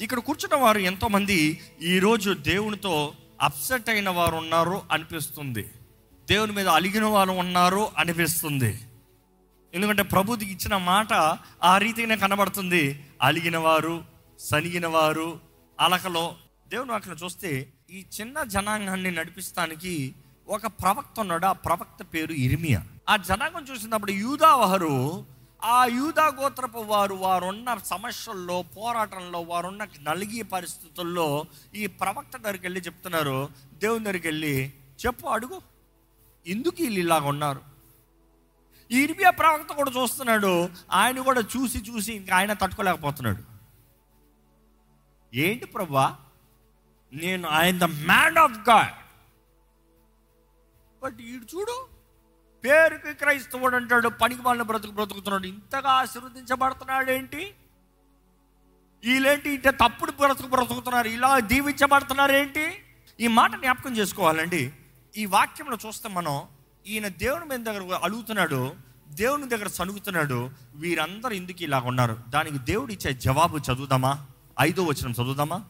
ఇక్కడ కూర్చున్న వారు ఎంతోమంది ఈరోజు దేవునితో అప్సెట్ అయిన వారు ఉన్నారు అనిపిస్తుంది. దేవుని మీద అలిగిన వారు ఉన్నారు అనిపిస్తుంది. ఎందుకంటే ప్రభుకి ఇచ్చిన మాట ఆ రీతిగానే కనబడుతుంది. అలిగిన వారు సనిగిన వారు అలకలో. దేవుని అక్కడ చూస్తే ఈ చిన్న జనాంగాన్ని నడిపిస్తానికి ఒక ప్రవక్త ఉన్నాడు. ఆ ప్రవక్త పేరు ఇర్మియా. ఆ జనాంగం చూసినప్పుడు యూదావహరు ఆ యూదా గోత్రపు వారు వారున్న సమస్యల్లో పోరాటంలో వారున్న నలిగి పరిస్థితుల్లో ఈ ప్రవక్త దగ్గరికి వెళ్ళి చెప్తున్నారు. దేవుని దగ్గరికి వెళ్ళి చెప్పు అడుగు. ఎందుకు వీళ్ళు ఇలాగ ఉన్నారు? ఈ ఇర్మియా ప్రవక్త కూడా చూస్తున్నాడు. ఆయన కూడా చూసి చూసి ఇంకా ఆయన తట్టుకోలేకపోతున్నాడు. ఏంటి ప్రభా? నేను ఆయన the man of God but ఈడు చూడు పేరుకి క్రైస్తవుడు అంటాడు పనికి వాళ్ళని బ్రతుకు బ్రతుకుతున్నాడు. ఇంతగా ఆశీర్వదించబడుతున్నాడు ఏంటి? వీళ్ళేంటి ఇంత తప్పుడు బ్రతుకు బ్రతుకుతున్నారు ఇలా దీవించబడుతున్నారు ఏంటి? ఈ మాట జ్ఞాపకం చేసుకోవాలండి. ఈ వాక్యంలో చూస్తే మనం ఈయన దేవుని మీద దగ్గర అడుగుతున్నాడు దేవుని దగ్గర సనుగుతున్నాడు వీరందరూ ఇందుకు ఇలా ఉన్నారు. దానికి దేవుడు ఇచ్చే జవాబు చదువుదామా? ఐదో వచనం చదువుదామా?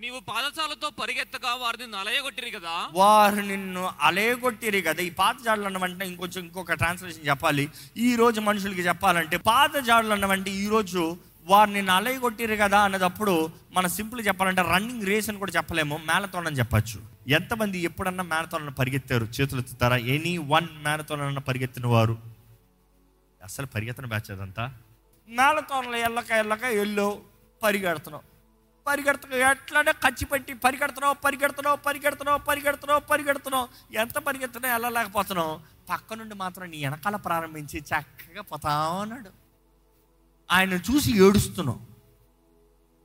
నీవు పాదచాలతో పరిగెత్తగా వారిని అలయగొట్టిరి కదా? వారు నిన్ను అలయగొట్టిరి కదా. ఈ పాదజాడలు అన్నమంటే ఇంకొంచెం ఇంకొక ట్రాన్స్లేషన్ చెప్పాలి. ఈ రోజు మనుషులకి చెప్పాలంటే పాదజాడలు అన్నమంటే ఈ రోజు వారు నిన్ను అలయగొట్టిరు కదా అన్నదప్పుడు మన సింపుల్ చెప్పాలంటే రన్నింగ్ రేస్ అని కూడా చెప్పలేము. మ్యారథాన్ అని చెప్పచ్చు. ఎంతమంది ఎప్పుడన్నా మ్యారథాన్ పరిగెత్తారు? చేతులు ఎత్తుతారా? ఎనీ వన్ మ్యారథాన్ అన్న పరిగెత్తిన వారు? అసలు పరిగెత్తన బ్యాచ్ అదంతా? మ్యారథాన్లో ఎల్లక ఎల్లక ఎల్లో పరిగెడుతున్నావు పరిగెడుతున్నావు ఎట్లానే కచ్చి పెట్టి పరిగెడుతున్నావు పరిగెడుతున్నావు పరిగెడుతున్నావు పరిగెడుతున్నావు పరిగెడుతున్నావు. ఎంత పరిగెత్తున్నా వెళ్ళలేకపోతున్నావు. పక్క నుండి మాత్రం నీ వెనకాల ప్రారంభించి చక్కగా పోతా ఉన్నాడు. ఆయన చూసి ఏడుస్తున్నావు.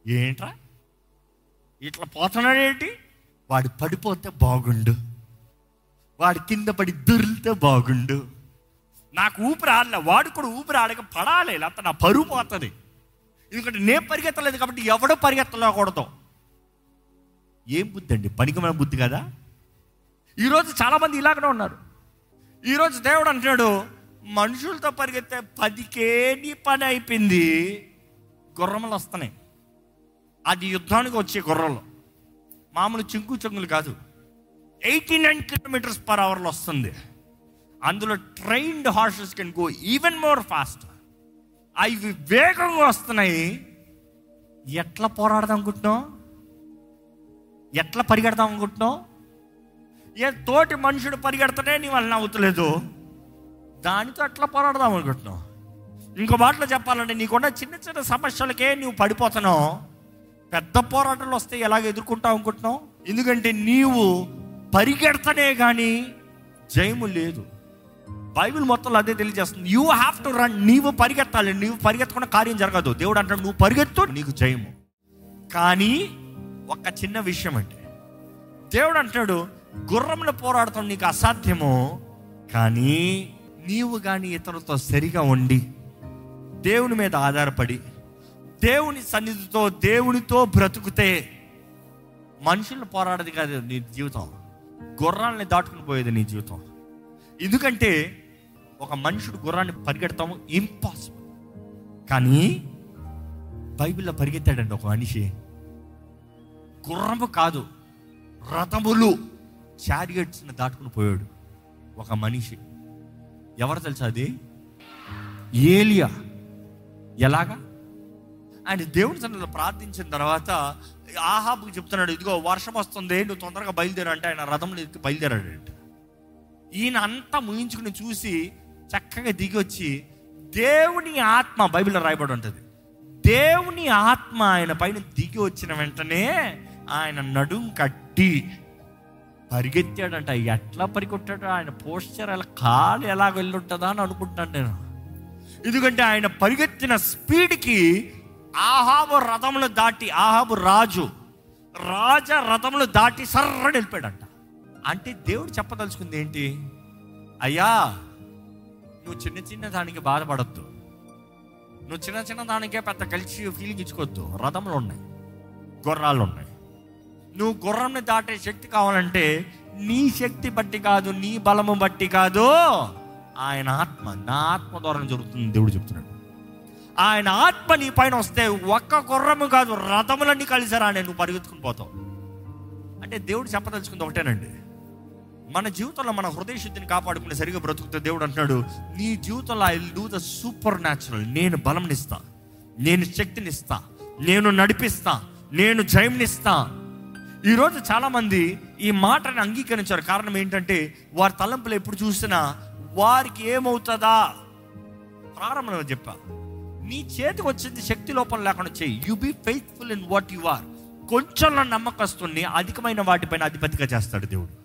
ఏంట్రా? ఇట్లా పోతున్నాడు ఏంటి? వాడు పడిపోతే బాగుండు. వాడి కింద పడి దొరికితే బాగుండు. నాకు ఊపిరి ఆడలే వాడు కూడా ఊపిరి ఆడక పడాలి లేకపోతే నా పరువు పోతుంది. ఎందుకంటే నేను పరిగెత్తలేదు కాబట్టి ఎవడో పరిగెత్తలేకూడదు. ఏం బుద్ధి అండి? పనికిమైన బుద్ధి కదా? ఈరోజు చాలామంది ఇలాగనే ఉన్నారు. ఈరోజు దేవుడు అంటున్నాడు మనుషులతో పరిగెత్తే పదికే నీ పని అయిపోయింది. గుర్రములు వస్తున్నాయి. అది యుద్ధానికి వచ్చే గుర్రలు. మామూలు చింకు చెంగులు కాదు. ఎయిటీ నైన్ కిలోమీటర్స్ పర్ అవర్లో వస్తుంది. అందులో trained horses can go even more fast. అవి వేగంగా వస్తున్నాయి. ఎట్లా పోరాడదాం అనుకుంటున్నాం ఎట్లా పరిగెడదాం అనుకుంటున్నాం ఏ తోటి మనుషుడు పరిగెడతానే నీ వల్ల అవుతలేదు దానితో ఎట్లా పోరాడదాం అనుకుంటున్నావు? ఇంకో మాటలో చెప్పాలంటే నీకున్న చిన్న చిన్న సమస్యలకే నువ్వు పడిపోతున్నావు. పెద్ద పోరాటాలు వస్తే ఎలాగ ఎదుర్కొంటావు అనుకుంటున్నావు? ఎందుకంటే నీవు పరిగెడతనే కానీ జయము లేదు. బైబిల్ మొత్తంలో అదే తెలియజేస్తుంది. యూ హ్యావ్ టు రన్ నీవు పరిగెత్తాలి. నీవు పరిగెత్తకుండా కార్యం జరగదు. దేవుడు అంటాడు నువ్వు పరిగెత్తు నీకు జయము. కానీ ఒక చిన్న విషయం అంటే దేవుడు అంటాడు గుర్రంలో పోరాడటం నీకు అసాధ్యము కానీ నీవు కానీ ఇతరులతో సరిగా ఉండి దేవుని మీద ఆధారపడి దేవుని సన్నిధితో దేవునితో బ్రతుకుతే మనుషులను పోరాడదు కాదు నీ జీవితం. గుర్రాలని దాటుకుని పోయేది నీ జీవితం. ఎందుకంటే ఒక మనుషుడు గుర్రాన్ని పరిగెడతాము ఇంపాసిబుల్ కానీ బైబిల్లో పరిగెత్తాడండి ఒక మనిషి. గుర్రము కాదు రథములు. చారియట్స్ని దాటుకుని పోయాడు ఒక మనిషి. ఎవరు తెలుసా అది? ఏలియా. ఎలాగా? ఆయన దేవుని సన్నిధిలో ప్రార్థించిన తర్వాత ఆహాబుకి చెప్తున్నాడు ఇదిగో వర్షం వస్తుంది నువ్వు తొందరగా బయలుదేరు అంటే ఆయన రథంలో ఎక్కి బయలుదేరాడు ఈయన అంతా ముగించుకుని చూసి చక్కగా దిగి వచ్చి దేవుని ఆత్మ బైబిల్లో రాయబడి ఉంటుంది. దేవుని ఆత్మ ఆయన పైన దిగి వచ్చిన వెంటనే ఆయన నడుం కట్టి పరిగెత్తాడంట. ఎట్లా పరిగెట్టాడు ఆయన పోస్చర్ అలా కాలు ఎలా వెళ్ళుంటుందా అని అనుకుంటున్నాను నేను. ఎందుకంటే ఆయన పరిగెత్తిన స్పీడ్కి ఆహాబు రథములు దాటి ఆహాబు రాజు రాజ రథములు దాటి సర్రని వెళ్ళిపోయాడంట. అంటే దేవుడు చెప్పదలుచుకుంది ఏంటి? అయ్యా నువ్వు చిన్న చిన్న దానికి బాధపడద్దు. నువ్వు చిన్న చిన్న దానికే పెద్ద కలిసి ఫీలింగ్ ఇచ్చుకోవద్దు. రథములు ఉన్నాయి. గుర్రాలు ఉన్నాయి. నువ్వు గుర్రంని దాటే శక్తి కావాలంటే నీ శక్తి బట్టి కాదు నీ బలము బట్టి కాదు. ఆయన ఆత్మ నా ఆత్మ ద్వారా జరుగుతుంది దేవుడు చెప్తున్నాడు. ఆయన ఆత్మ నీ పైన వస్తే ఒక్క గుర్రము కాదు రథములన్నీ కలిసారా నేను నువ్వు పరిగెత్తుకుని పోతావు. అంటే దేవుడు చెప్పదలుచుకుంది ఒకటేనండి. మన జీవితంలో మన హృదయ శుద్ధిని కాపాడుకునే సరిగా బ్రతుకుతే దేవుడు అంటున్నాడు నీ జీవితంలో I do the supernatural నేను బలంనిస్తా నేను శక్తినిస్తా నేను నడిపిస్తా నేను జయంనిస్తా ఈరోజు చాలామంది ఈ మాటని అంగీకరించారు. కారణం ఏంటంటే వారి తలంపులు ఎప్పుడు చూసినా వారికి ఏమవుతుందా? ప్రారంభంలో చెప్పా నీ చేతికి వచ్చింది శక్తి లోపం లేకుండా చేయి. You be faithful in what you are కొంచెంలో నమ్మకస్తుని అధికమైన వాటిపైన అధిపతిగా చేస్తాడు దేవుడు.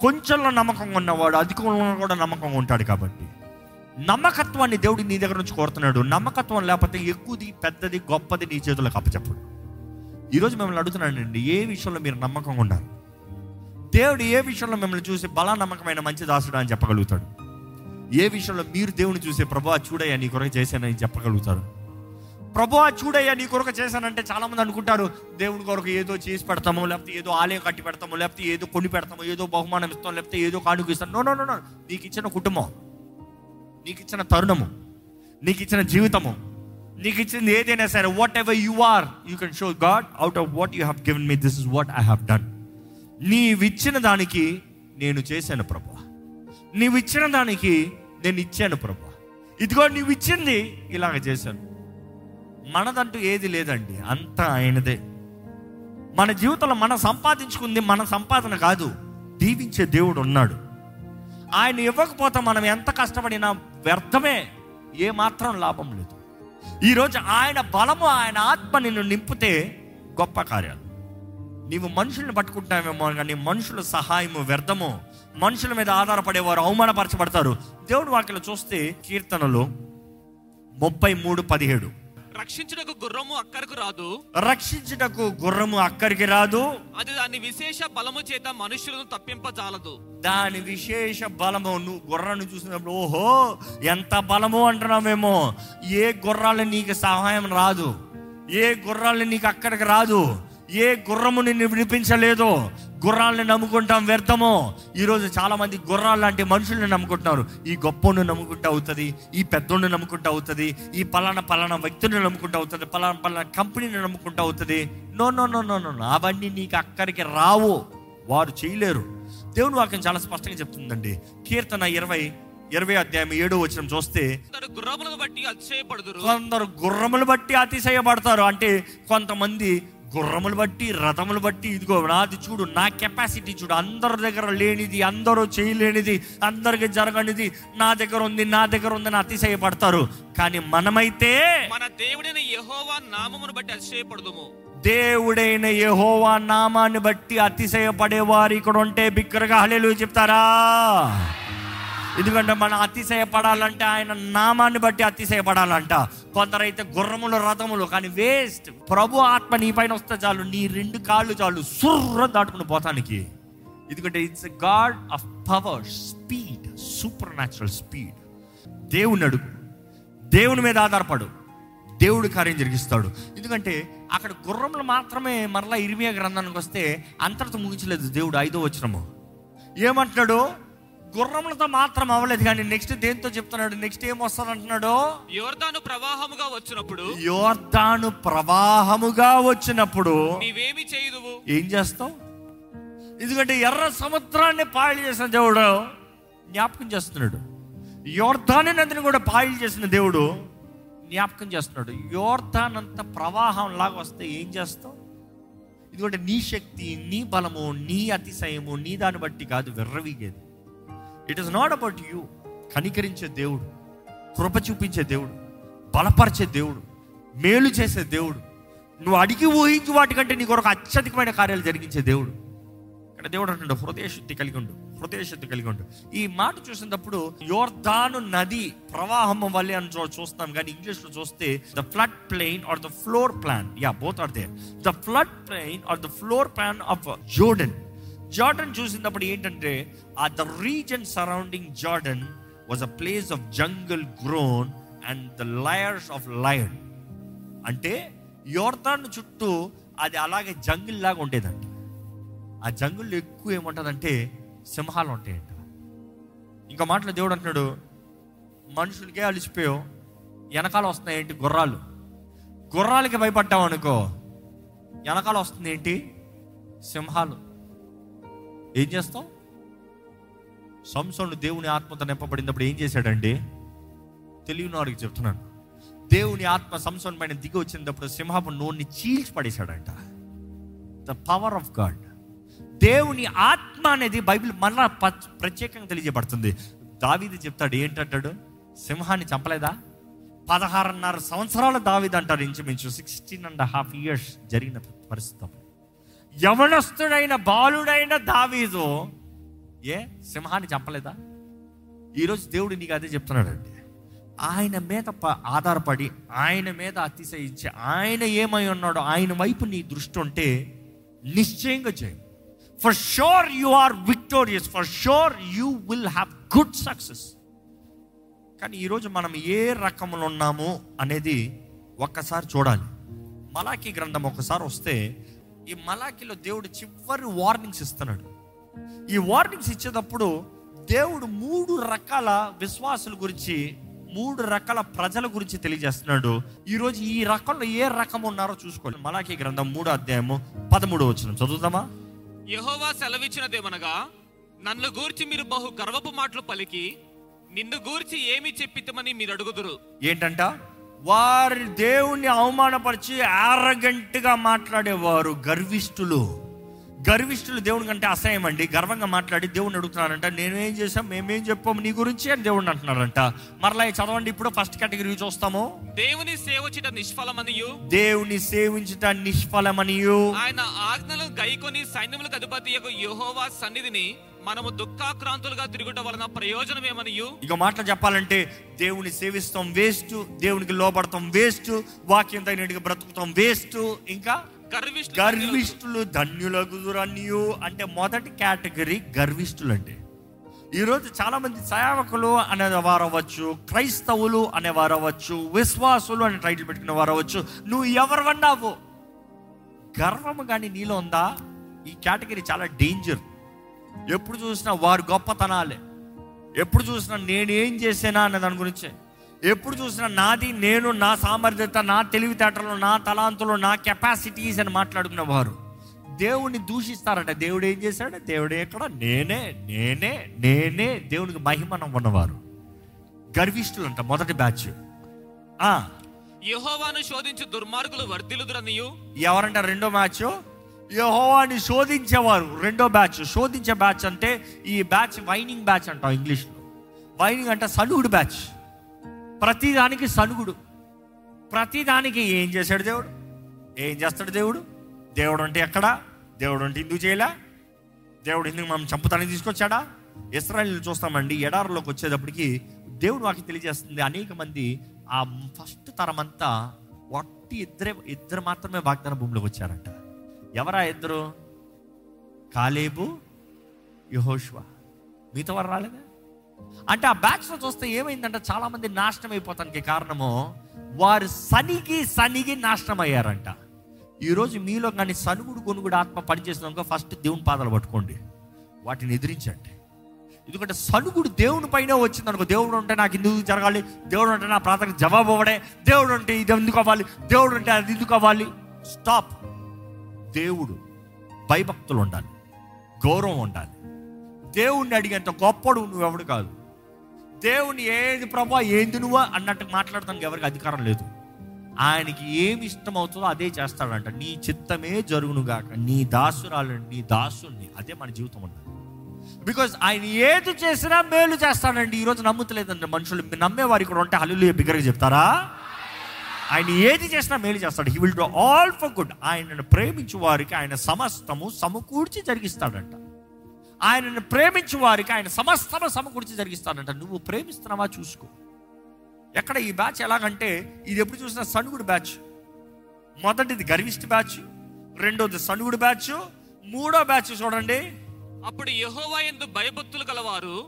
కొంచెంలో నమ్మకంగా ఉన్నవాడు అధికంలో కూడా నమ్మకంగా ఉంటాడు కాబట్టి. నమ్మకత్వాన్ని దేవుడు నీ దగ్గర నుంచి కోరుతున్నాడు. నమ్మకత్వం లేకపోతే ఎక్కువది పెద్దది గొప్పది నీ చేతులకు అప్పచెప్పడు. ఈరోజు మిమ్మల్ని అడుగుతున్నానండి ఏ విషయంలో మీరు నమ్మకంగా ఉన్నారు? దేవుడు ఏ విషయంలో మిమ్మల్ని చూసి బలా నమ్మకమైన మంచి దాసుడు అని చెప్పగలుగుతాడు? ఏ విషయంలో మీరు దేవుని చూసే ప్రభు చూడయ్యా నీ కొరకు చేశానని చెప్పగలుగుతారు? ప్రభు చూడయ్యా నీ కొరకు చేశానంటే చాలా మంది అనుకుంటారు దేవుని కొరకు ఏదో చేసి పెడతామో లేకపోతే ఏదో ఆలయం కట్టి పెడతామో లేకపోతే ఏదో కొని పెడతామో ఏదో బహుమానం ఇస్తాం లేకపోతే ఏదో కానుక ఇస్తాం. నో నో నో నో నీకు ఇచ్చిన కుటుంబం నీకు ఇచ్చిన తరుణము నీకు ఇచ్చిన జీవితము నీకు ఇచ్చింది ఏదైనా సరే whatever you are you can show God out of what you have given me this is what I have done నీవిచ్చిన దానికి నేను చేశాను ప్రభు. నీవిచ్చిన దానికి నేను ఇచ్చాను ప్రభు. ఇదిగో నీవు ఇచ్చింది ఇలాగ చేశాను. మనదంటూ ఏది లేదండి. అంతా ఆయనదే. మన జీవితంలో మనం సంపాదించుకుంది మన సంపాదన కాదు. దీవించే దేవుడు ఉన్నాడు. ఆయన ఇవ్వకపోతే మనం ఎంత కష్టపడినా వ్యర్థమే. ఏమాత్రం లాభం లేదు. ఈరోజు ఆయన బలము ఆయన ఆత్మ నిన్ను నింపితే గొప్ప కార్యాలు. నీవు మనుషుల్ని పట్టుకుంటావేమో కానీ మనుషుల సహాయము వ్యర్థము. మనుషుల మీద ఆధారపడేవారు అవమానపరచబడతారు. దేవుడు వాక్యలో చూస్తే కీర్తనలు ముప్పై మూడు పదిహేడు. రక్షించుటకు గుర్రము అక్కరకు రాదు. రక్షించుటకు గుర్రము అక్కడికి రాదు. అది దాని విశేష బలము చేత మనుషులను తప్పింపజాలదు. దాని విశేష బలము నువ్వు గుర్రాన్ని చూసినప్పుడు ఓహో ఎంత బలము అంటున్నావేమో. ఏ గుర్రాలు నీకు సహాయం రాదు. ఏ గుర్రాలు నీకు అక్కడికి రాదు. ఏ గుర్రము నిన్ను వినిపించలేదు గుర్రాలని నమ్ముకుంటాం వ్యర్థమో. ఈరోజు చాలా మంది గుర్రాలు లాంటి మనుషుల్ని నమ్ముకుంటున్నారు. ఈ గొప్పను నమ్ముకుంటూ అవుతుంది ఈ పెద్దోడిని నమ్ముకుంటూ అవుతుంది ఈ పలానా పలానా వ్యక్తిని నమ్ముకుంటూ అవుతుంది పలానా పలానా కంపెనీని నమ్ముకుంటూ అవుతుంది. No no no no no అవన్నీ నీకు అక్కడికి రావు. వారు చేయలేరు. దేవుని వాక్యం చాలా స్పష్టంగా చెప్తుందండి. కీర్తన ఇరవై ఇరవై అధ్యాయం ఏడో వచ్చిన చూస్తే కొందరు గుర్రములను బట్టి అతిశయపడుదురు. కొందరు గుర్రములు బట్టి అతిశయపడతారు. అంటే కొంతమంది గుర్రములు బట్టి రథములు బట్టి ఇదిగో నాది చూడు నా కెపాసిటీ చూడు. అందరి దగ్గర లేనిది అందరూ చేయలేనిది అందరికి జరగనిది నా దగ్గర ఉంది నా దగ్గర ఉందని అతిశయపడతారు. కానీ మనమైతే మన దేవుడైన యెహోవా నామమును బట్టి అతిశయపడుదుము. దేవుడైన యెహోవా నామాన్ని బట్టి అతిశయపడేవారు ఇక్కడ ఉంటే బిగ్గరగా హలేలు చెప్తారా? ఎందుకంటే మనం అతిశయపడాలంటే ఆయన నామాన్ని బట్టి అతిశయపడాలంట. కొందరైతే గుర్రములు రథములు కానీ వేస్ట్. ప్రభు ఆత్మ నీ పైన వస్తే చాలు నీ రెండు కాళ్ళు చాలు సుర్ర దాటుకుని పోతానికి. ఎందుకంటే it's God of power speed supernatural speed దేవుని అడుగు. దేవుని మీద ఆధారపడు. దేవుడు కార్యం జరిగిస్తాడు. ఎందుకంటే అక్కడ గుర్రములు మాత్రమే మరలా ఇరిమియా గ్రంథానికి వస్తే అంతటితో ముగించలేదు దేవుడు ఐదో వచ్చినము ఏమంటున్నాడు? గుర్రములతో మాత్రం అవ్వలేదు కానీ నెక్స్ట్ దేంతో చెప్తున్నాడు? నెక్స్ట్ ఏం వస్తుంది అంటున్నాడు యోర్దాను ప్రవాహముగా వచ్చినప్పుడు యోర్దాను ప్రవాహముగా వచ్చినప్పుడు నీవేమి చేయుదువు? ఏం చేస్తావు? ఎందుకంటే ఎర్ర సముద్రాన్ని పాయలు చేసిన దేవుడు జ్ఞాపకం చేస్తున్నాడు. యోర్ధాని నదిని కూడా పాయలు చేసిన దేవుడు జ్ఞాపకం చేస్తున్నాడు. యోర్ధాన్ అంత ప్రవాహం లాగా వస్తే ఏం చేస్తావు? ఎందుకంటే నీ శక్తి నీ బలము నీ అతిశయము నీ దాన్ని బట్టి కాదు విర్రవీగేది. It is not about you కనికరించే దేవుడు కృప చూపించే దేవుడు బలపరిచే దేవుడు మేలు చేసే దేవుడు నువ్వు అడిగి ఊహించి వాటికంటే నీ కొరకు అత్యధికమైన కార్యాలు జరిగించే దేవుడు. ఇక్కడ దేవుడు అంటున్నాడు హృదయ శుద్ధి కలిగి ఉండు హృదయ శుద్ధి కలిగి ఉండు. ఈ మాట చూసినప్పుడు యోర్ధాను నది ప్రవాహం వల్లే అని చూ- చూస్తాం కానీ ఇంగ్లీష్లో చూస్తే the flood plain or the floor plan yeah both are they the flood plain or the floor plan of Jordan Jordan చూసినప్పుడు ఏంటంటే ఆ the region surrounding Jordan was a place of jungle grown and the lairs of lion అంటే యోర్దాన్ చుట్టూ అది అలాగే jungle లాగా ఉండేదంట. ఆ జంగుల్లో ఎక్కువ ఏముంటుందంటే సింహాలు ఉంటాయంట. ఇంకా మాటలు దేవుడు అంటున్నాడు మనుషులకే అలిసిపోయావు వెనకాల వస్తున్నాయి ఏంటి గుర్రాలు? గుర్రాలకి భయపడ్డావు అనుకో వెనకాల వస్తుంది ఏంటి సింహాలు. ఏం చేస్తాం సంసోను దేవుని ఆత్మతో నింపబడినప్పుడు ఏం చేశాడండి? తెలియనివాడికి చెప్తున్నాను. దేవుని ఆత్మ సంసోన్ పైన దిగి వచ్చినప్పుడు సింహపు నోన్ని చీల్చి పడేశాడంట. ద పవర్ ఆఫ్ గాడ్ దేవుని ఆత్మ అనేది బైబిల్ మళ్ళా ప్రత్యేకంగా తెలియజేయబడుతుంది. దావీది చెప్తాడు ఏంటంటాడు? సింహాన్ని చంపలేదా? పదహారున్నర సంవత్సరాల దావీది అంటారు. ఇంచుమించు సిక్స్టీన్ అండ్ హాఫ్ ఇయర్స్ జరిగిన పరిస్థితి యవనస్తుడైన బాలుడైన దావీదు ఏ సింహాన్ని చంపలేదా? ఈరోజు దేవుడు నీకు అదే చెప్తున్నాడండి. ఆయన మీద ప- ఆధారపడి ఆయన మీద అతిశయించి ఆయన ఏమై ఉన్నాడో ఆయన వైపు నీ దృష్టి ఉంటే నిశ్చయంగా చేయి. For sure you are victorious for sure you will have good success కానీ ఈరోజు మనం ఏ రకంలో ఉన్నాము అనేది ఒక్కసారి చూడాలి. మలాఖీ గ్రంథం ఒకసారి వస్తే ఈ మలాకిలో దేవుడు చివరి వార్నింగ్స్ ఇస్తున్నాడు. ఈ వార్నింగ్స్ ఇచ్చేటప్పుడు దేవుడు మూడు రకాల విశ్వాసుల గురించి మూడు రకాల ప్రజల గురించి తెలియజేస్తున్నాడు. ఈరోజు ఈ రకంలో ఏ రకం ఉన్నారో చూసుకోవాలి. మలాకి గ్రంథం మూడో అధ్యాయము పదమూడు వచ్చిన చదువుతామా యెహోవా సెలవిచ్చినదేమనగా నన్ను గూర్చి మీరు బహు గర్వపు మాటలు పలికి నిన్ను గూర్చి ఏమి చెప్పితమని మీరు అడుగుదురు ఏంటంట? వారి దేవుణ్ణి అవమానపరిచి arrogant గా మాట్లాడేవారు గర్విష్ఠులు. గర్విష్ఠులు దేవుని కంటే అసహ్యం అండి గర్వంగా మాట్లాడి దేవుని అడుగుతున్నారంట నేనేం చేశాం? మేమేం చెప్పాము నీ గురించి అని దేవుడిని అంటున్నారంట. మరలా చదవండి ఇప్పుడు ఫస్ట్ కేటగిరీ చూస్తాము. దేవుని సేవచిట నిష్ఫలమనియు. దేవుని సేవించుట నిష్ఫలమనియు. ఆయన ఆజ్ఞలను గైకొని సైన్యములకు అధిపతి యొక్క యెహోవా సన్నిధిని మనము దుఃఖాక్రాంతులుగా తిరుగుట వలన ప్రయోజనమేమనియు ఇక మాటలు చెప్పాలంటే దేవుని సేవిస్తాం వేస్ట్ దేవునికి లోపడతాం వేస్ట్ వాక్యం తగినట్టుగా బ్రతుకుతాం వేస్ట్ ఇంకా గర్విష్ఠులు ధన్యులకు అన్యు అంటే మొదటి కేటగిరీ గర్విష్ఠులు అంటే ఈరోజు చాలా మంది సేవకులు అనే వారు అవ్వచ్చు క్రైస్తవులు అనేవారు అవ్వచ్చు విశ్వాసులు అనే టైటిల్ పెట్టుకునే వారు అవ్వచ్చు నువ్వు ఎవరివన్నావు? గర్వము కానీ నీలో ఉందా? ఈ కేటగిరీ చాలా డేంజర్ ఎప్పుడు చూసినా వారు గొప్పతనాలే. ఎప్పుడు చూసినా నేనేం చేసానా అనే దాని గురించే. ఎప్పుడు చూసినా నాది నేను నా సామర్థ్యత నా తెలివితేటలు నా తలాంతులు నా కెపాసిటీస్ అని మాట్లాడుకునే వారు. దేవుణ్ణి దూషిస్తారట. దేవుడు ఏం చేశాడు? దేవుడు ఎక్కడ నేనే నేనే నేనే దేవునికి మహిమనం ఉన్నవారు. గర్విష్ఠులు అంట మొదటి బ్యాచ్. యెహోవాను శోధించు దుర్మార్గులు వర్ధిల్లుదురనియు. ఎవరంట రెండో మ్యాచ్? యహోవాని శోధించేవారు. రెండో బ్యాచ్. శోధించే బ్యాచ్ అంటే ఈ బ్యాచ్ వైనింగ్ బ్యాచ్ అంటాం ఇంగ్లీష్లో. వైనింగ్ అంటే సనుగుడు బ్యాచ్. ప్రతిదానికి సనుగుడు. ప్రతిదానికి ఏం చేశాడు దేవుడు? ఏం చేస్తాడు దేవుడు? దేవుడు అంటే ఎక్కడా? దేవుడు అంటే ఎందుకు చేయలే? దేవుడు ఎందుకు మనం చంపుతానికి తీసుకొచ్చాడా? ఇస్రాయల్ని చూస్తామండి. ఎడారిలోకి వచ్చేటప్పటికి దేవుడు వాకి తెలియజేస్తుంది. అనేక మంది ఆ ఫస్ట్ తరం అంతా వట్టి ఇద్దరే ఇద్దరు మాత్రమే వాగ్దాన భూమిలోకి వచ్చారంట. ఎవరా ఇద్దరు? కాలేబు యహోష్వా. మిగతా వారు రాలేదా? అంటే ఆ బ్యాచ్లో చూస్తే ఏమైందంటే చాలామంది నాశనం అయిపోతానికి కారణము వారు సనిగి సనిగి నాశనం అయ్యారంట ఈరోజు మీలో కానీ సనుగుడు కొనుగుడు ఆత్మ పనిచేసినాక ఫస్ట్ దేవుని పాదాలు పట్టుకోండి. వాటిని ఎదిరించండి. ఎందుకంటే సనుగుడు దేవుని పైన వచ్చింది అనుకో దేవుడు ఉంటే నాకు ఎందుకు జరగాలి? దేవుడు అంటే నా ప్రార్థనకు జవాబు అవ్వడే. దేవుడు అంటే ఇది ఎందుకు అవ్వాలి? దేవుడు అంటే అది ఎందుకు అవ్వాలి? స్టాప్ దేవుడు భయభక్తులు ఉండాలి గౌరవం ఉండాలి. దేవుణ్ణి అడిగేంత గొప్పడు నువ్వెవడు కాదు. దేవుని ఏది ప్రభా ఏంది నువ్వు అన్నట్టు మాట్లాడటానికి ఎవరికి అధికారం లేదు. ఆయనకి ఏమి ఇష్టం అవుతుందో అదే చేస్తాడంట. నీ చిత్తమే జరుగునుగాక నీ దాసురాలు నీ దాసుని అదే మన జీవితం ఉండాలి. బికాజ్ ఆయన ఏది చేసినా మేలు చేస్తాడండి. ఈరోజు నమ్ముతలేదండి మనుషులు. నమ్మేవారు ఇక్కడ ఉంటే హల్లు బిగ్గరగా చెప్తారా? ఆయన ఏది చేసినా మేలు చేస్తాడు. He will do all for good ఆయనను ప్రేమించు వారికి ఆయన సమస్తము సమకూర్చి జరిగిస్తాడంట. ఆయనను ప్రేమించు వారికి ఆయన సమస్తము సమకూర్చి జరిగిస్తాడంట. నువ్వు ప్రేమిస్తున్నావా చూసుకో. ఎక్కడ ఈ బ్యాచ్ ఎలాగంటే ఇది ఎప్పుడు చూసినా సనుగుడు బ్యాచ్. మొదటిది గర్విష్టి బ్యాచ్ రెండోది సనుగుడు బ్యాచ్ మూడో బ్యాచ్ చూడండి. అప్పుడు యెహోవా యందు భయభక్తులు గలవారు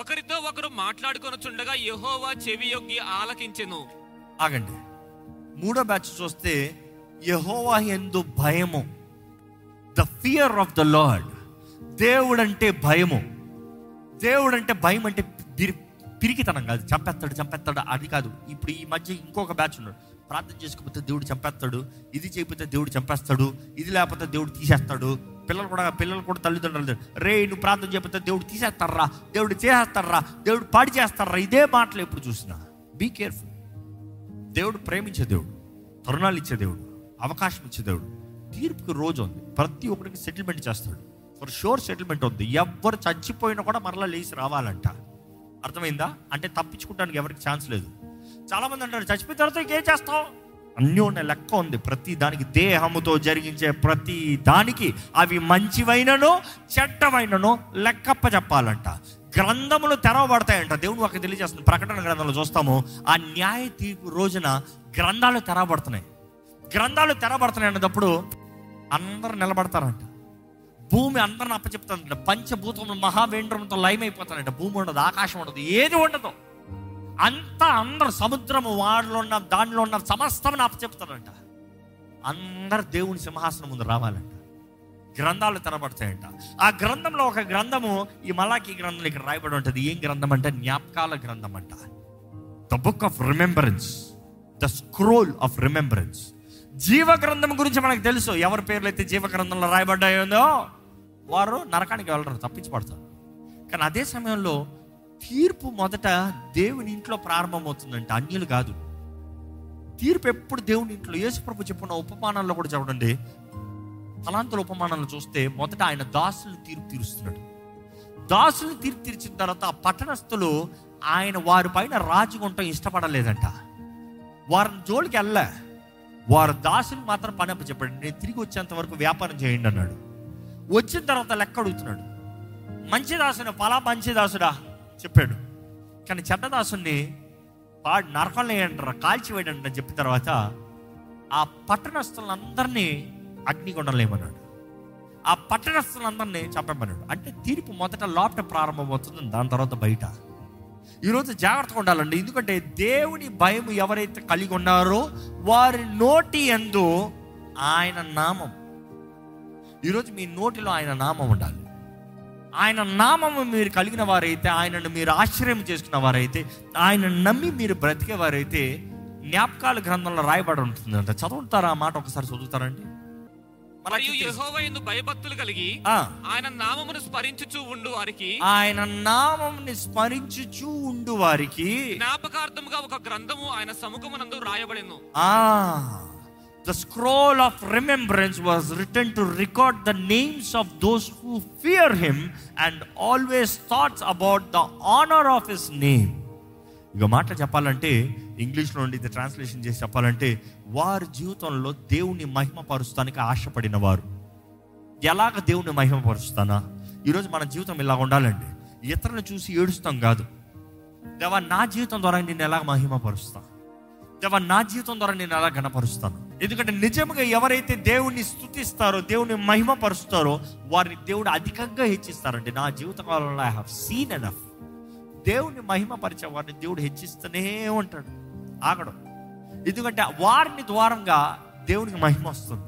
ఒకరితో ఒకరు మాట్లాడుకొనుచుండగా యెహోవా చెవి యొగ్గి ఆలకించెను. ఆగండి. మూడో బ్యాచ్ చూస్తే యహోవా ఎందు భయము. The fear of the Lord దేవుడంటే భయము. దేవుడంటే భయం అంటే పిరికితనం కాదు. చంపేస్తాడు చంపేస్తాడు అది కాదు. ఇప్పుడు ఈ మధ్య ఇంకొక బ్యాచ్ ఉన్నాడు. ప్రార్థన చేసుకోకపోతే దేవుడు చంపేస్తాడు. ఇది చేయకపోతే దేవుడు చంపేస్తాడు. ఇది లేకపోతే దేవుడు తీసేస్తాడు. పిల్లలు కూడా పిల్లలు కూడా తల్లిదండ్రులు రే నువ్వు ప్రార్థన చేయకపోతే దేవుడు తీసేస్తారా దేవుడు చేసేస్తారా దేవుడు పాడి చేస్తారా ఇదే మాటలు ఎప్పుడు చూసినా. బీ కేర్ఫుల్ దేవుడు ప్రేమించే దేవుడు తరుణాలు ఇచ్చే దేవుడు అవకాశం ఇచ్చే దేవుడు. తీర్పుకి రోజు ఉంది. ప్రతి ఒక్కరికి సెటిల్మెంట్ చేస్తాడు. ఫర్ షూర్ సెటిల్మెంట్ ఉంది. ఎవరు చచ్చిపోయినా కూడా మరలా లేచి రావాలంట. అర్థమైందా? అంటే తప్పించుకోవడానికి ఎవరికి ఛాన్స్ లేదు. చాలామంది అంటారు చచ్చిపోయిన తర్వాత ఇంకేం చేస్తావు? అన్నీ ఉన్న లెక్క ఉంది. ప్రతి దానికి దేహముతో జరిగించే ప్రతి దానికి అవి మంచివైనను చెడ్డవైనను లెక్కప్ప చెప్పాలంట. గ్రంథములు తెరవబడతాయంట. దేవుడు ఒక తెలియజేస్తుంది. ప్రకటన గ్రంథంలో చూస్తాము ఆ న్యాయ తీర్పు రోజున గ్రంథాలు తెరవబడుతున్నాయి. గ్రంథాలు తెరవబడుతున్నాయి అన్నప్పుడు అందరు నిలబడతారంట. భూమి అందరిని అప్పచెప్తానంట. పంచభూతములు మహావేంద్రంతో లయమైపోతానంట భూమి ఉండదు ఆకాశం ఉండదు ఏది ఉండదు. అంతా అందరు సముద్రము వాడిలో ఉన్న దానిలో ఉన్న సమస్తమని అప్పచెప్తారంట. అందరు దేవుని సింహాసనం ముందు రావాలంట. గ్రంథాలు తెరబడతాయంట. ఆ గ్రంథంలో ఒక గ్రంథము ఈ మలాకి గ్రంథం ఇక్కడ రాయబడి ఉంటుంది. ఏం గ్రంథం అంటే జ్ఞాపకాల గ్రంథం అంట the book of remembrance the scroll of remembrance జీవ గ్రంథం గురించి మనకు తెలుసు. ఎవరి పేర్లు అయితే జీవ గ్రంథంలో రాయబడ్డాయో వారు నరకానికి వెళ్ళరు తప్పించబడతారు. కానీ అదే సమయంలో తీర్పు మొదట దేవుని ఇంట్లో ప్రారంభమవుతుందంట. అన్యులు కాదు. తీర్పు ఎప్పుడు దేవుని ఇంట్లో? యేసుప్రభు చెప్పిన ఉపమానాల్లో కూడా చూడండి తలాంతుల ఉపమానాలను చూస్తే మొదట ఆయన దాసులు తీర్పు తీరుస్తున్నాడు. దాసులు తీర్పు తీర్చిన తర్వాత ఆ పట్టణస్థులు ఆయన వారి పైన రాజుకుంటాం ఇష్టపడలేదంట. వారిని జోలికి వెళ్ళ వారు దాసుని మాత్రం పని అప్ప చెప్పాడు. నేను తిరిగి వచ్చేంత వరకు వ్యాపారం చేయండి అన్నాడు. వచ్చిన తర్వాత లెక్క అడుగుతున్నాడు. మంచి దాసుడు పలా మంచి దాసుడా? చెప్పాడు. కానీ చెడ్డ దాసుని వాడు నరకంలో వేయండి కాల్చివేయండి అని చెప్పిన తర్వాత ఆ పట్టణస్తులందరినీ అగ్నిగుండంలో ఏమన్నాడు? ఆ పట్టణస్థులందరినీ చంపమన్నాడు. అంటే తీర్పు మొదట లోపట ప్రారంభమవుతుంది దాని తర్వాత బయట. ఈరోజు జాగ్రత్తగా ఉండాలండి. ఎందుకంటే దేవుని భయం ఎవరైతే కలిగి ఉన్నారో వారి నోటి ఎందు ఆయన నామం. ఈరోజు మీ నోటిలో ఆయన నామం ఉండాలి. ఆయన నామము మీరు కలిగిన వారైతే ఆయనను మీరు ఆశ్చర్యం చేసుకున్న వారైతే ఆయన నమ్మి మీరు బ్రతికేవారైతే జ్ఞాపకాల గ్రంథంలో రాయబడి ఉంటుందంట. చదువుతారా? ఆ మాట ఒకసారి చదువుతారండి మరియు యెహోవాయందు భయభక్తులు కలిగి ఆయన నామమును స్మరించుచు ఉండు వారికి. ఆయన నామముని స్మరించుచు ఉండు వారికి. జ్ఞాపకార్థముగా ఒక గ్రంథము ఆయన సముఖమునందు రాయబడిను. ఆ. The scroll of remembrance was record the names of those who and always thoughts about the honour of his name ఇక మాట చెప్పాలంటే ఇంగ్లీష్లో నుండి ఇది ట్రాన్స్లేషన్ చేసి చెప్పాలంటే వారి జీవితంలో దేవుని మహిమపరుస్తానికి ఆశపడిన వారు ఎలాగ దేవుని మహిమపరుస్తానా? ఈరోజు మన జీవితం ఇలా ఉండాలండి. ఇతరులను చూసి ఏడుస్తాం కాదు. దేవా నా జీవితం ద్వారా నేను ఎలా మహిమపరుస్తా? దేవా నా జీవితం ద్వారా నేను ఎలా గణపరుస్తాను ఎందుకంటే నిజంగా ఎవరైతే దేవుణ్ణి స్తుతిస్తారో దేవుని మహిమపరుస్తారో వారిని దేవుడు అధికంగా హెచ్చిస్తారండి. నా జీవిత కాలంలో ఐ హావ్ సీన్ ఎనఫ్ దేవుని మహిమపరిచే వారిని దేవుడు హెచ్చిస్తూనే ఉంటాడు. ఆగడం. ఎందుకంటే వారిని ద్వారంగా దేవునికి మహిమ వస్తుంది.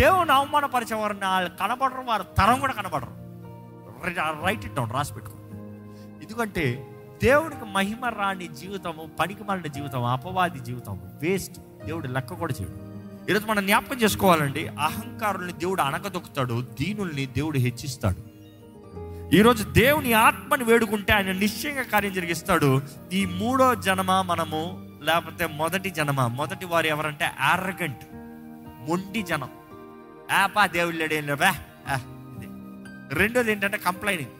దేవుని అవమానపరిచే వారిని వాళ్ళు కనబడరు వారి తరం కూడా కనబడరు. రైట్ ఇట్ డౌన్ రాసి పెట్టుకోండి ఎందుకంటే దేవుడికి మహిమ రాని జీవితము పనికి మాలిన జీవితం అపవాది జీవితం వేస్ట్ దేవుడు లెక్క కూడా చేయడు. ఈరోజు మనం జ్ఞాపకం చేసుకోవాలండి అహంకారుల్ని దేవుడు అణగదొక్కుతాడు దీనుల్ని దేవుడు హెచ్చిస్తాడు. ఈరోజు దేవుని ఆత్మని వేడుకుంటే ఆయన నిశ్చయంగా కార్యం జరిగిస్తాడు. ఈ మూడో జనమ మనము లేకపోతే మొదటి జనమ? మొదటి వారు ఎవరంటే ఆరగంట్ మొండి జనం. ఆపా దేవుడు లేడు ఏం లేవా ఆ, రెండోది ఏంటంటే కంప్లైనింగ్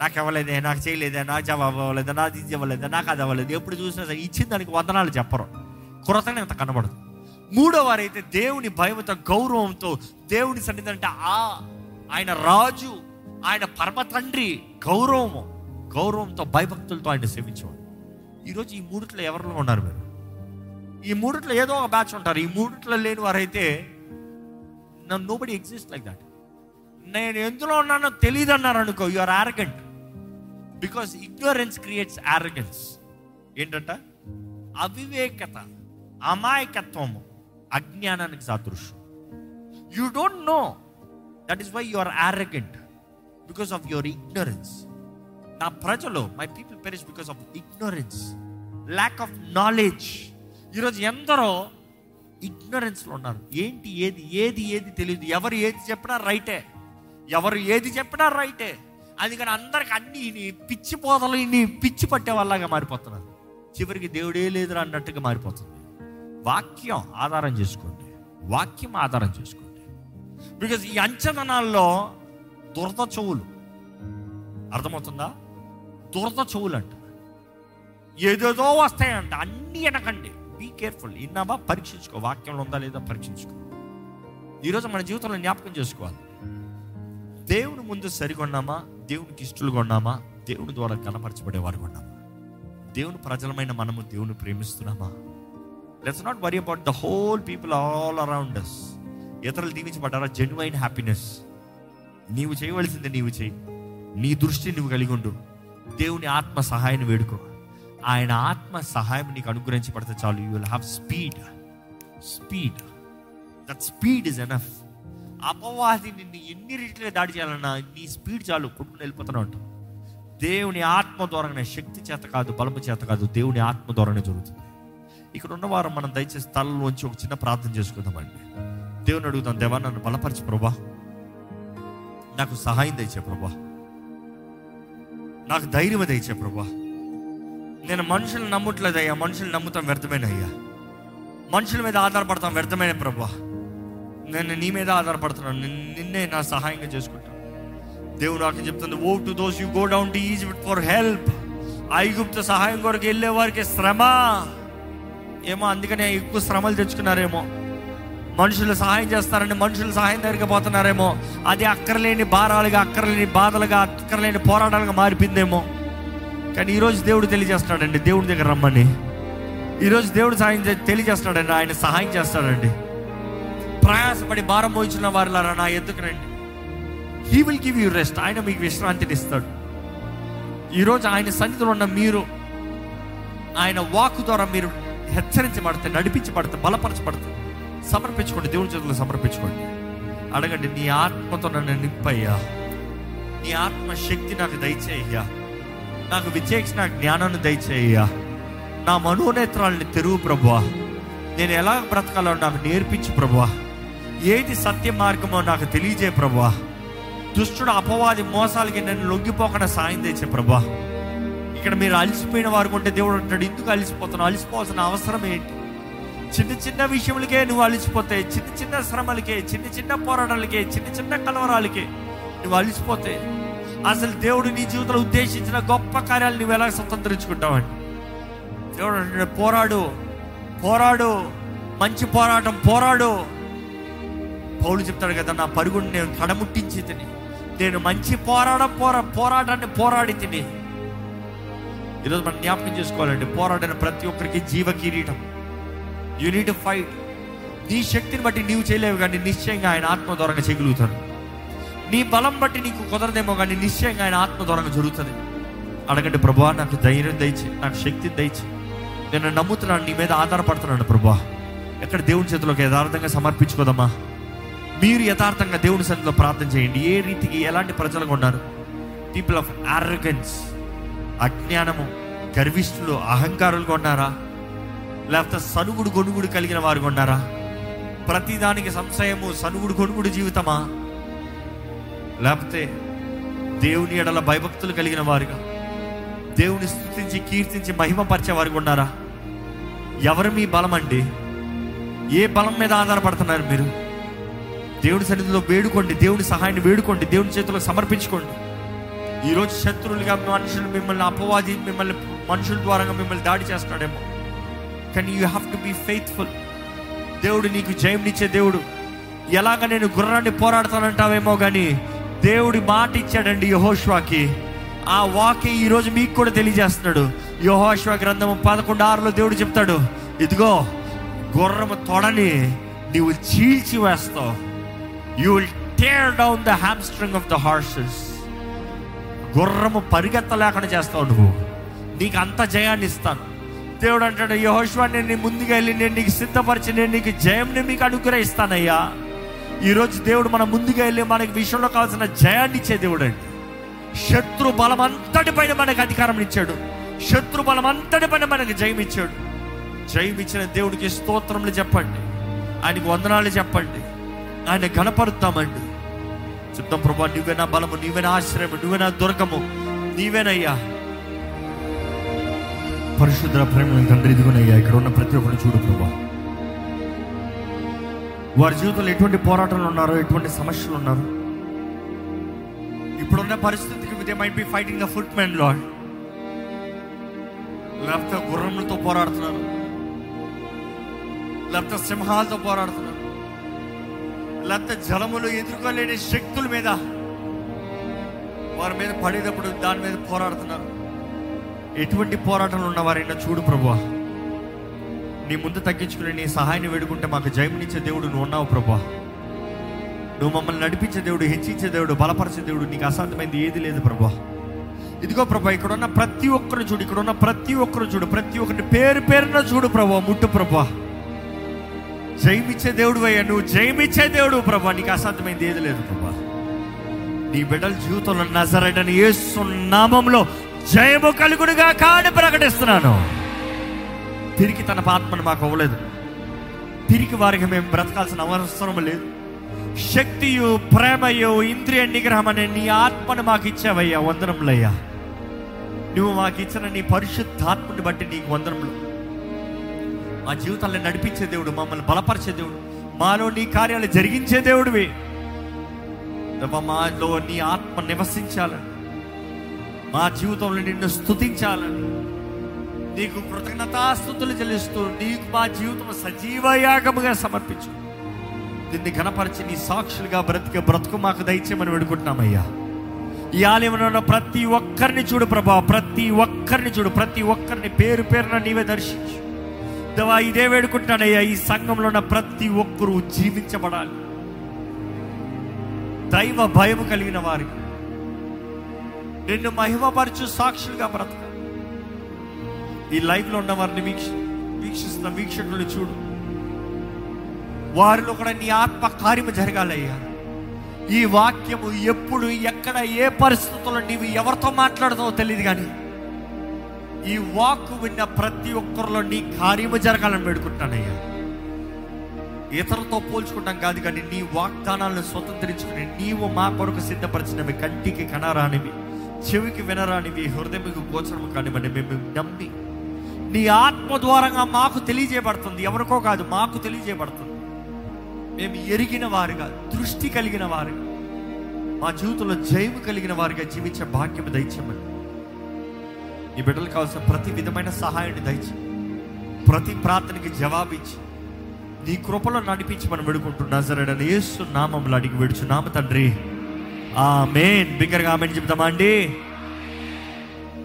నాకు ఇవ్వలేదే నాకు చేయలేదే నాకు జవాబు అవ్వలేదు నాకు ఇది ఇవ్వలేదు నాకు అది అవ్వలేదు ఎప్పుడు చూసినా సరే ఇచ్చిన దానికి వందనాలు చెప్పరు. కృతజ్ఞత కనబడదు. మూడో వారైతే దేవుని భయంతో గౌరవంతో దేవుని సన్నిధి అంటే ఆ ఆయన రాజు ఆయన పరమ తండ్రి గౌరవము. గౌరవంతో భయభక్తులతో ఆయన సేవించేవాడు. ఈరోజు ఈ మూడిట్లో ఎవరిలో ఉన్నారు మీరు? ఈ మూడిట్లో ఏదో ఒక బ్యాచ్ ఉంటారు. ఈ మూడిట్లో లేని వారైతే నో బడి ఎగ్జిస్ట్ లైక్ దట్ నేను ఎందులో ఉన్నానో తెలియదు అన్నారు అనుకో you are arrogant because ignorance creates arrogance ఏంటంట? అవివేకత అమాయకత్వము అజ్ఞానానికి సాదృశ్యం. You don't know that is why you are arrogant because of your ignorance నా ప్రజలు my people perish because of ignorance lack of knowledge ఈరోజు ఎందరో ఇగ్నోరెన్స్లో ఉన్నారు. ఏంటి ఏది ఏది ఏది తెలియదు. ఎవరు ఏది చెప్పినా రైటే. ఎవరు ఏది చెప్పినా రైటే. అందుకని అందరికి అన్ని ఇన్ని పిచ్చి పోతలు ఇన్ని పిచ్చి పట్టే వాళ్ళగా మారిపోతున్నారు. చివరికి దేవుడే లేదురా అన్నట్టుగా మారిపోతుంది. వాక్యం ఆధారం చేసుకోండి. వాక్యం ఆధారం చేసుకోండి. బికాజ్ ఈ అంచనాల్లో దురద చెవులు. అర్థమవుతుందా? దురద చెవులంట. ఏదేదో వస్తాయంట అన్నీ అనకండి బీ కేర్ఫుల్ ఇన్నావా పరీక్షించుకో. వాక్యంలో ఉందా లేదా? పరీక్షించుకో. ఈరోజు మన జీవితంలో జ్ఞాపకం చేసుకోవాలి. దేవుని ముందు సరిగొన్నామా దేవునికి ఇష్టలు కొన్నామా? దేవుని ద్వారా కనపరచబడేవారు కొన్నామా? దేవుని ప్రజలమైన మనము దేవుని ప్రేమిస్తున్నామా? Let's not worry about the whole people all around us ఇతరులు దీవించబడ్డారా? జెన్యున్ హ్యాపీనెస్ నీవు చేయవలసింది నీవు చేయి. నీ దృష్టి నువ్వు కలిగి ఉండు. దేవుని ఆత్మ సహాయాన్ని వేడుకో. ఆయన ఆత్మ సహాయం నీకు అనుగ్రహించబడితే చాలు. You will have speed speed that speed is enough అపవాది నిన్ను ఎన్ని రీతిలో దాడి చేయాలన్నా నీ స్పీడ్ చాలు. కొట్టుకుని వెళ్ళిపోతూనే ఉంటావు దేవుని ఆత్మ ద్వారానే శక్తి చేత కాదు బలము చేత కాదు దేవుని ఆత్మ ద్వారానే జరుగుతుంది. ఇక్కడ ఉన్నవారు మనం దయచేసి తలలోంచి ఒక చిన్న ప్రార్థన చేసుకుందామండి దేవుని అడుగుతాం దేవా నన్ను బలపరిచి ప్రభా. నాకు సహాయం దయచే ప్రభా. నాకు ధైర్యం దయచే ప్రభా. నేను మనుషులు నమ్మట్లేదయ్యా మనుషులు నమ్ముతాం వ్యర్థమైన అయ్యా? మనుషుల మీద ఆధారపడతాం వ్యర్థమైన ప్రభా? నేను నీ మీద ఆధారపడుతున్నాను. నిన్నే నా సహాయంగా చేసుకుంటాను. దేవుడు నాకు చెప్తుంది woe to those you go down to Egypt for help ఐగుప్త సహాయం కొరకు వెళ్ళే వారికి శ్రమ. ఏమో అందుకనే ఎక్కువ శ్రమలు తెచ్చుకున్నారేమో. మనుషులు సహాయం చేస్తారని మనుషులు సహాయం దగ్గరికి పోతున్నారేమో. అది అక్కర్లేని భారాలుగా అక్కర్లేని బాధలుగా అక్కర్లేని పోరాటాలుగా మారిపోయిందేమో. కానీ ఈరోజు దేవుడు తెలియజేస్తాడండి దేవుడి దగ్గర రమ్మని. ఈరోజు దేవుడు సహాయం చే- తెలియజేస్తాడండి ఆయన సహాయం చేస్తాడండి ప్రయాసపడి భారం మోయించిన వారిలారా నా ఎందుకు రండి he will give you rest ఆయన మీకు విశ్రాంతిని ఇస్తాడు. ఈరోజు ఆయన సన్నిధిలో ఉన్న మీరు ఆయన వాక్ ద్వారా మీరు హెచ్చరించబడతారు నడిపించబడతారు బలపరచబడతారు. సమర్పించుకోండి. దేవుని చేతుల్లో సమర్పించుకోండి. అడగండి నీ ఆత్మతో నన్ను నింపయ్యా. నీ ఆత్మ శక్తి నాకు దయచేయ్యా. నాకు విచేక్షణ జ్ఞానాన్ని దయచేయ్యా. నా మనోనేత్రాలని తెరువు ప్రభువా. నేను ఎలా బ్రతకాలో నాకు నేర్పించు ప్రభువా. ఏది సత్య మార్గమో నాకు తెలియజే ప్రభువా. దుష్టుడు అపవాది మోసాలకి నన్ను లొంగిపోకుండా సాయం తెచ్చే ప్రభా ఇక్కడ మీరు అలసిపోయిన వారు ఉంటే దేవుడు అంటాడు ఎందుకు అలసిపోతున్నావు? అలసిపోవాల్సిన అవసరం ఏంటి? చిన్న చిన్న విషయములకే నువ్వు అలిసిపోతే చిన్న చిన్న శ్రమలకే చిన్న చిన్న పోరాటాలకే చిన్న చిన్న కలవరాలకే నువ్వు అలిసిపోతే అసలు దేవుడు నీ జీవితంలో ఉద్దేశించిన గొప్ప కార్యాలు నువ్వు ఎలా స్వతంత్రించుకుంటావని దేవుడు పోరాడు పోరాడు మంచి పోరాటం పోరాడు. పౌలు చెప్తాడు కదా నా పరుగుని నేను కడముట్టించి తిని నేను మంచి పోరాటం పోరా పోరాటాన్ని పోరాడి తిని. ఈరోజు మనం జ్ఞాపకం చేసుకోవాలండి పోరాడిన ప్రతి ఒక్కరికి జీవ కిరీటం యూనిట్ ఫైట్ నీ శక్తిని బట్టి నీవు చేయలేవు కానీ నిశ్చయంగా ఆయన ఆత్మ ద్వారంగా చేయగలుగుతాడు. నీ బలం బట్టి నీకు కుదరదేమో కానీ నిశ్చయంగా ఆయన ఆత్మ ద్వారంగా జరుగుతుంది. అడగండి ప్రభా నాకు ధైర్యం దయచి నాకు శక్తి దయచి. నేను నమ్ముతున్నాను నీ మీద ఆధారపడుతున్నాను ప్రభా ఎక్కడ దేవుని చేతిలోకి యథార్థంగా సమర్పించుకోదమ్మా. మీరు యథార్థంగా దేవుని సన్నిధిలో ప్రార్థన చేయండి. ఏ రీతికి ఎలాంటి ప్రజలుగా ఉన్నారు? పీపుల్ ఆఫ్ ఆర్రగెన్స్ అజ్ఞానము గర్విష్ఠులు అహంకారులుగా ఉన్నారా? లేకపోతే సనుగుడు గొనుగుడు కలిగిన వారు ఉన్నారా? ప్రతిదానికి సంశయము సనుగుడు గొనుగుడు జీవితమా? లేకపోతే దేవుని ఎడల భయభక్తులు కలిగిన వారుగా దేవుని స్థుతించి కీర్తించి మహిమపరిచే వారికి ఉన్నారా? ఎవరు మీ బలం అండి? ఏ బలం మీద ఆధారపడుతున్నారు మీరు? దేవుని సన్నిధిలో వేడుకోండి దేవుని సహాయాన్ని వేడుకోండి దేవుని చేతిలో సమర్పించుకోండి. ఈరోజు శత్రువులుగా మనుషులు మిమ్మల్ని అపవాది మిమ్మల్ని మనుషుల ద్వారా మిమ్మల్ని దాడి చేస్తాడేమో కానీ you have to be faithful దేవుడు నీకు జయమునిచ్చే దేవుడు. ఎలాగ నేను గుర్రాన్ని పోరాడతానంటావేమో కానీ దేవుడి మాట ఇచ్చాడండి యహోష్వాకి. ఆ వాకి ఈరోజు మీకు కూడా తెలియజేస్తున్నాడు. యహోష్వా గ్రంథము పదకొండు ఆరులో దేవుడు చెప్తాడు ఇదిగో గుర్రము తొడని నీవు చీల్చి వేస్తావు. You will tear down the hamstring of the horses గుర్రము పరిగెత్తలేకుండా చేస్తావు నువ్వు. నీకు అంత జయాన్ని ఇస్తాను. దేవుడు అంటాడు యహోష్వా నేను నీ ముందుగా వెళ్ళి నేను నీకు సిద్ధపరిచి నేను నీకు జయంని మీకు అనుగ్రహిస్తానయ్యా. ఈరోజు దేవుడు మన ముందుగా వెళ్ళి మనకి విషయంలో కావాల్సిన జయాన్ని ఇచ్చే దేవుడు అండి. శత్రు బలం అంతటిపైన మనకు అధికారం ఇచ్చాడు. శత్రు బలం అంతటి పైన మనకు జయమిచ్చాడు జయమిచ్చిన దేవుడికి స్తోత్రములు చెప్పండి. ఆయనకు వందనాలు చెప్పండి. ఆయన గణపరుద్దామండి చెప్తాం ప్రభా నువ్వేనా బలము నీవే ఆశ్రయము నువ్వేనా దుర్గము నీవేనయ్యా. పరిశుద్ధ ప్రేమ తండ్రి ఇదిగోనయ్యా ఇక్కడ ఉన్న ప్రతి ఒక్కరు చూడు ప్రభా. వారి జీవితంలో ఎటువంటి పోరాటాలు ఉన్నారో ఎటువంటి సమస్యలు ఉన్నారు ఇప్పుడున్న పరిస్థితికి they might be fighting the footman lad లేకపోతే గుర్రములతో పోరాడుతున్నారు. లేకపోతే సింహాలతో పోరాడుతున్నారు. లేకపోతే జలములు ఎదుర్కోలేని శక్తుల మీద వారి మీద పడేటప్పుడు దాని మీద పోరాడుతున్నారు. ఎటువంటి పోరాటంలో ఉన్నవారైనా చూడు ప్రభా నీ ముందు తగ్గించుకుని నీ సహాయాన్ని వేడుకుంటే మాకు జయమునిచ్చే దేవుడు నువ్వు ఉన్నావు ప్రభా నువ్వు మమ్మల్ని నడిపించే దేవుడు హెచ్చించే దేవుడు బలపరిచే దేవుడు నీకు అసాధ్యమైంది ఏది లేదు ప్రభా ఇదిగో ప్రభా ఇక్కడ ఉన్న ప్రతి ఒక్కరు చూడు ఇక్కడ ఉన్న ప్రతి ఒక్కరు చూడు ప్రతి ఒక్కరిని పేరు పేరున చూడు ప్రభా ముట్టు ప్రభా జయమిచ్చే దేవుడు అయ్యా నువ్వు జయమిచ్చే దేవుడు ప్రభా నీకు అసాధ్యమైంది ఏది లేదు ప్రభా నీ బిడ్డల జీవితంలో నజరడని ఏసు నామంలో జయము కలుగుడుగా కాని ప్రకటిస్తున్నాను. తిరిగి తన ఆత్మను మాకు అవ్వలేదు. తిరిగి వారికి మేము బ్రతకాల్సిన అవసరం లేదు. శక్తియు ప్రేమయు ఇంద్రియ నిగ్రహం అనే నీ ఆత్మను మాకు ఇచ్చావయ్యా వందనములయ్యా. నువ్వు మాకు ఇచ్చిన నీ పరిశుద్ధాత్మని బట్టి నీకు వందనములు. మా జీవితాలను నడిపించే దేవుడు మమ్మల్ని బలపరిచే దేవుడు మాలో నీ కార్యాలు జరిగించే దేవుడివి. మాలో నీ ఆత్మ నివసించాలని మా జీవితంలో నిన్ను స్తుతించాలని నీకు కృతజ్ఞతాస్థుతులు చెల్లిస్తూ నీకు మా జీవితం సజీవ యాగముగా సమర్పించు. దీన్ని కనపరిచి నీ సాక్షులుగా బ్రతికే బ్రతుకు మాకు దయచేయమని వేడుకుంటున్నామయ్యా. ఈ ఆలయంలో ఉన్న ప్రతి ఒక్కరిని చూడు ప్రభా ప్రతి ఒక్కరిని చూడు ప్రతి ఒక్కరిని పేరు పేరున నీవే దర్శించు. దేవా ఇదే వేడుకుంటానయ్యా ఈ సంఘంలో ఉన్న ప్రతి ఒక్కరూ జీవించబడాలి. దైవ భయం కలిగిన వారికి నిన్ను మహిమపరచు సాక్షులుగా బ్రతక. ఈ లైఫ్లో ఉన్నవారిని ఉన్న వారిని వీక్ష వీక్షిస్తున్న వీక్షకులు చూడు. వారిలో కూడా నీ ఆత్మ కార్యము జరగాలయ్యా. ఈ వాక్యము ఎప్పుడు ఎక్కడ ఏ పరిస్థితుల్లో నీవు ఎవరితో మాట్లాడతావో తెలియదు కానీ ఈ వాక్ విన్న ప్రతి ఒక్కరిలో నీ కార్యము జరగాలని వేడుకుంటానయ్యా ఇతరులతో పోల్చుకుంటాం కాదు కానీ నీ వాగ్దానాలను స్వతంత్రించుకుని నీవు మా కొరకు సిద్ధపరిచినవి కంటికి కనరానివి. చెవికి వినరానివి హృదయముకు గోచరము కానివ్వండి మేము నమ్మి. నీ ఆత్మ ద్వారంగా మాకు తెలియజేయబడుతుంది. ఎవరికో కాదు మాకు తెలియజేయబడుతుంది. మేము ఎరిగిన వారుగా దృష్టి కలిగిన వారుగా మా జీవితంలో జయము కలిగిన వారిగా జీవించే భాగ్యం దయచేయమని. నీ బిడ్డలు కావాల్సిన ప్రతి విధమైన సహాయాన్ని దయచి ప్రతి ప్రార్థనకి జవాబిచ్చి నీ కృపలో నడిపించి మనం వేడుకుంటున్నా సరేడని యేసు నామంలో అడిగి విడుచు నామ తండ్రి. ఆ మెయిన్ బిగ్గరగా ఆమెను చెప్తామా అండి?